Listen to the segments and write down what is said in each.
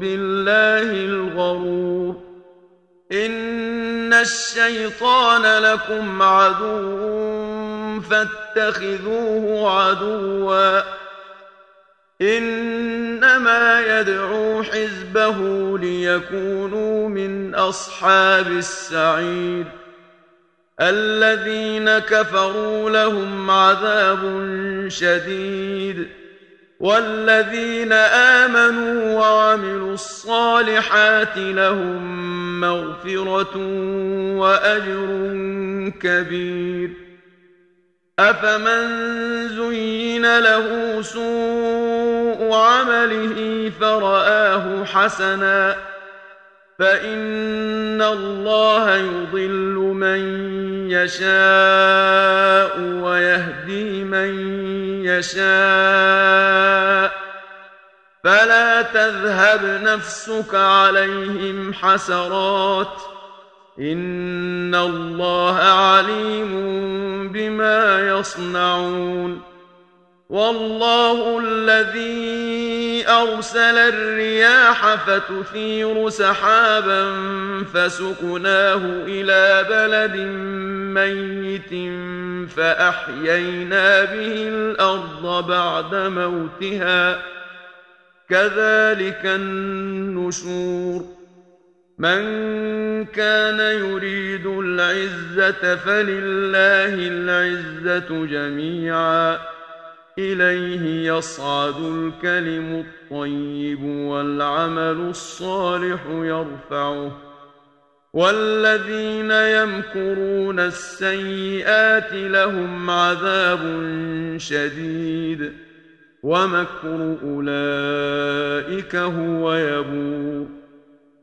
بالله الغرور. إن الشيطان لكم عدو فاتخذوه عدوا. إنما يدعو حزبه ليكونوا من أصحاب السعير. الذين كفروا لهم عذاب شديد. والذين آمنوا وعملوا الصالحات لهم مغفرة وأجر كبير. أفمن زين له سوء عمله فرآه حسنا فإن الله يضل من يشاء ويهدي من يشاء فلا تذهب نفسك عليهم حسرات إن الله عليم بما يصنعون والله الذي أرسل الرياح فتثير سحابا فسقناه إلى بلد ميت فأحيينا به الأرض بعد موتها. كذلك النشور. من كان يريد العزة فلله العزة جميعا. إليه يصعد الكلم الطيب والعمل الصالح يرفعه. والذين يمكرون السيئات لهم عذاب شديد. ومكر أولئك هو يبور.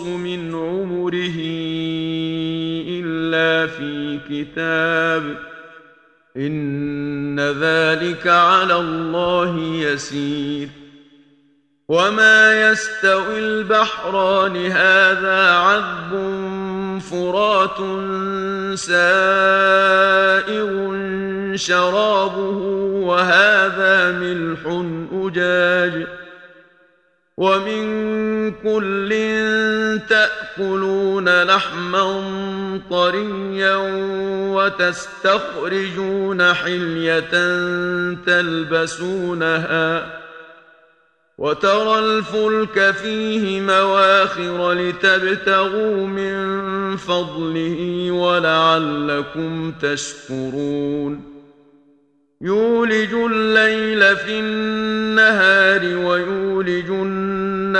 من عمره الا في كتاب ان ذلك على الله يسير وما يستوي البحران هذا عذب فرات سائغ شرابه وهذا ملح اجاج ومن كل تاكلون لحما طريا وتستخرجون حليه تلبسونها وترى الفلك فيه مواخر لتبتغوا من فضله ولعلكم تشكرون يولج الليل في النهار ويولج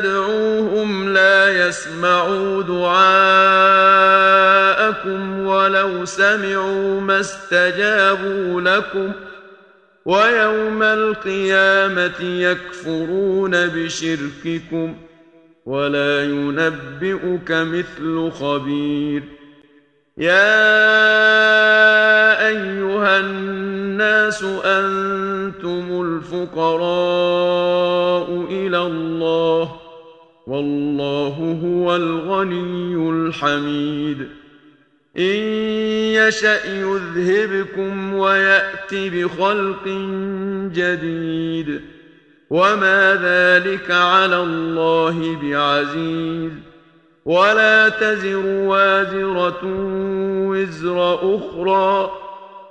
تدعوهم لا يسمعوا دعاءكم ولو سمعوا ما استجابوا لكم ۖ ويوم القيامة يكفرون بشرككم ولا ينبئك مثل خبير. يا أيها الناس أنتم الفقراء إلى الله والله هو الغني الحميد. إن يشأ يذهبكم ويأت بخلق جديد. وما ذلك على الله بعزيز. ولا تزر وازرة وزر أخرى.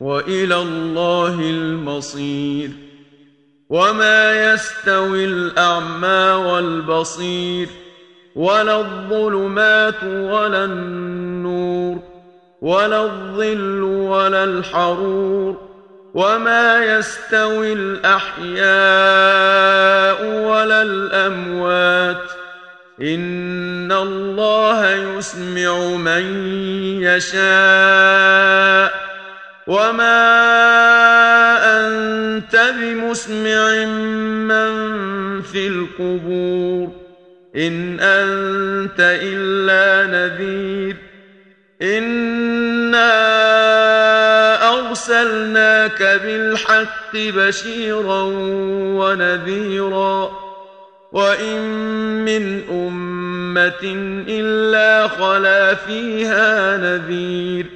وإلى الله المصير. وما يستوي الأعمى والبصير ولا الظلمات ولا النور ولا الظل ولا الحرور. وما يستوي الأحياء ولا الأموات. إن الله يسمع من يشاء. وما انت بمسمع من في القبور ان انت الا نذير انا ارسلناك بالحق بشيرا ونذيرا وان من امه الا خلا فيها نذير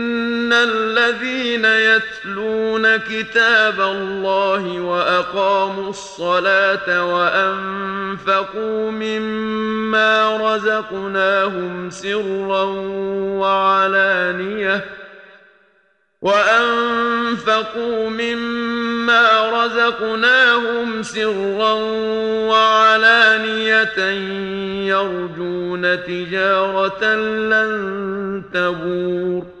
ان الذين يتلون كتاب الله واقاموا الصلاه وانفقوا مما رزقناهم سرا وعلانيه وأنفقوا مما رزقناهم سرا وعلانية يرجون تجارة لن تبور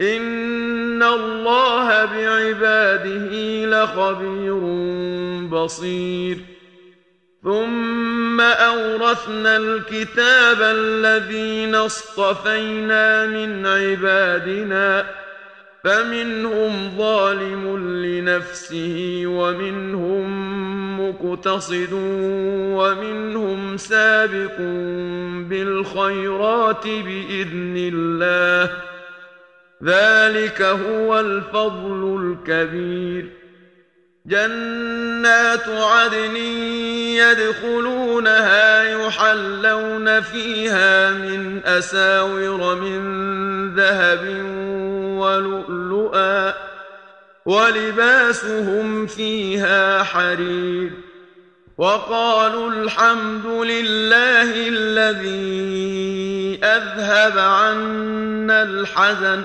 إن الله بعباده لخبير بصير. ثم أورثنا الكتاب الذين اصطفينا من عبادنا فمنهم ظالم لنفسه ومنهم مقتصد ومنهم سابق بالخيرات بإذن الله. ذلك هو الفضل الكبير. جنات عدن يدخلونها يحلون فيها من أساور من ذهب ولؤلؤا ولباسهم فيها حرير. وقالوا الحمد لله الذي أذهب عنا الحزن.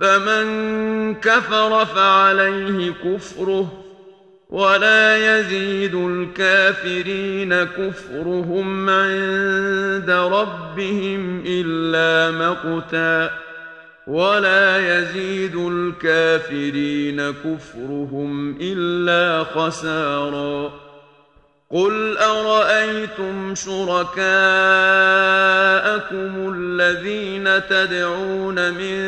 فمن كفر فعليه كفره ولا يزيد الكافرين كفرهم عند ربهم إلا مقتا ولا يزيد الكافرين كفرهم إلا خسارا قل ارايتم شركاءكم الذين تدعون من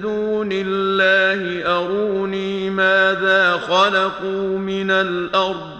دون الله اروني ماذا خلقوا من الأرض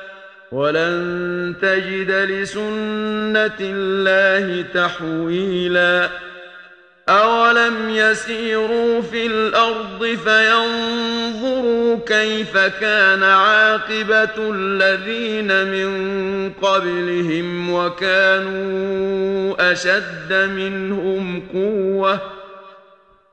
ولن تجد لسنة الله تحويلا. أولم يسيروا في الأرض فينظروا كيف كان عاقبة الذين من قبلهم وكانوا أشد منهم قوةً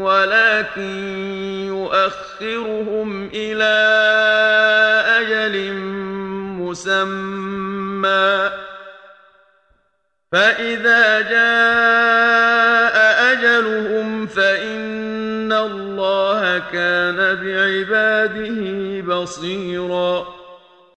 ولكن يؤخرهم إلى أجل مسمى فإذا جاء أجلهم فإن الله كان بعباده بصيراً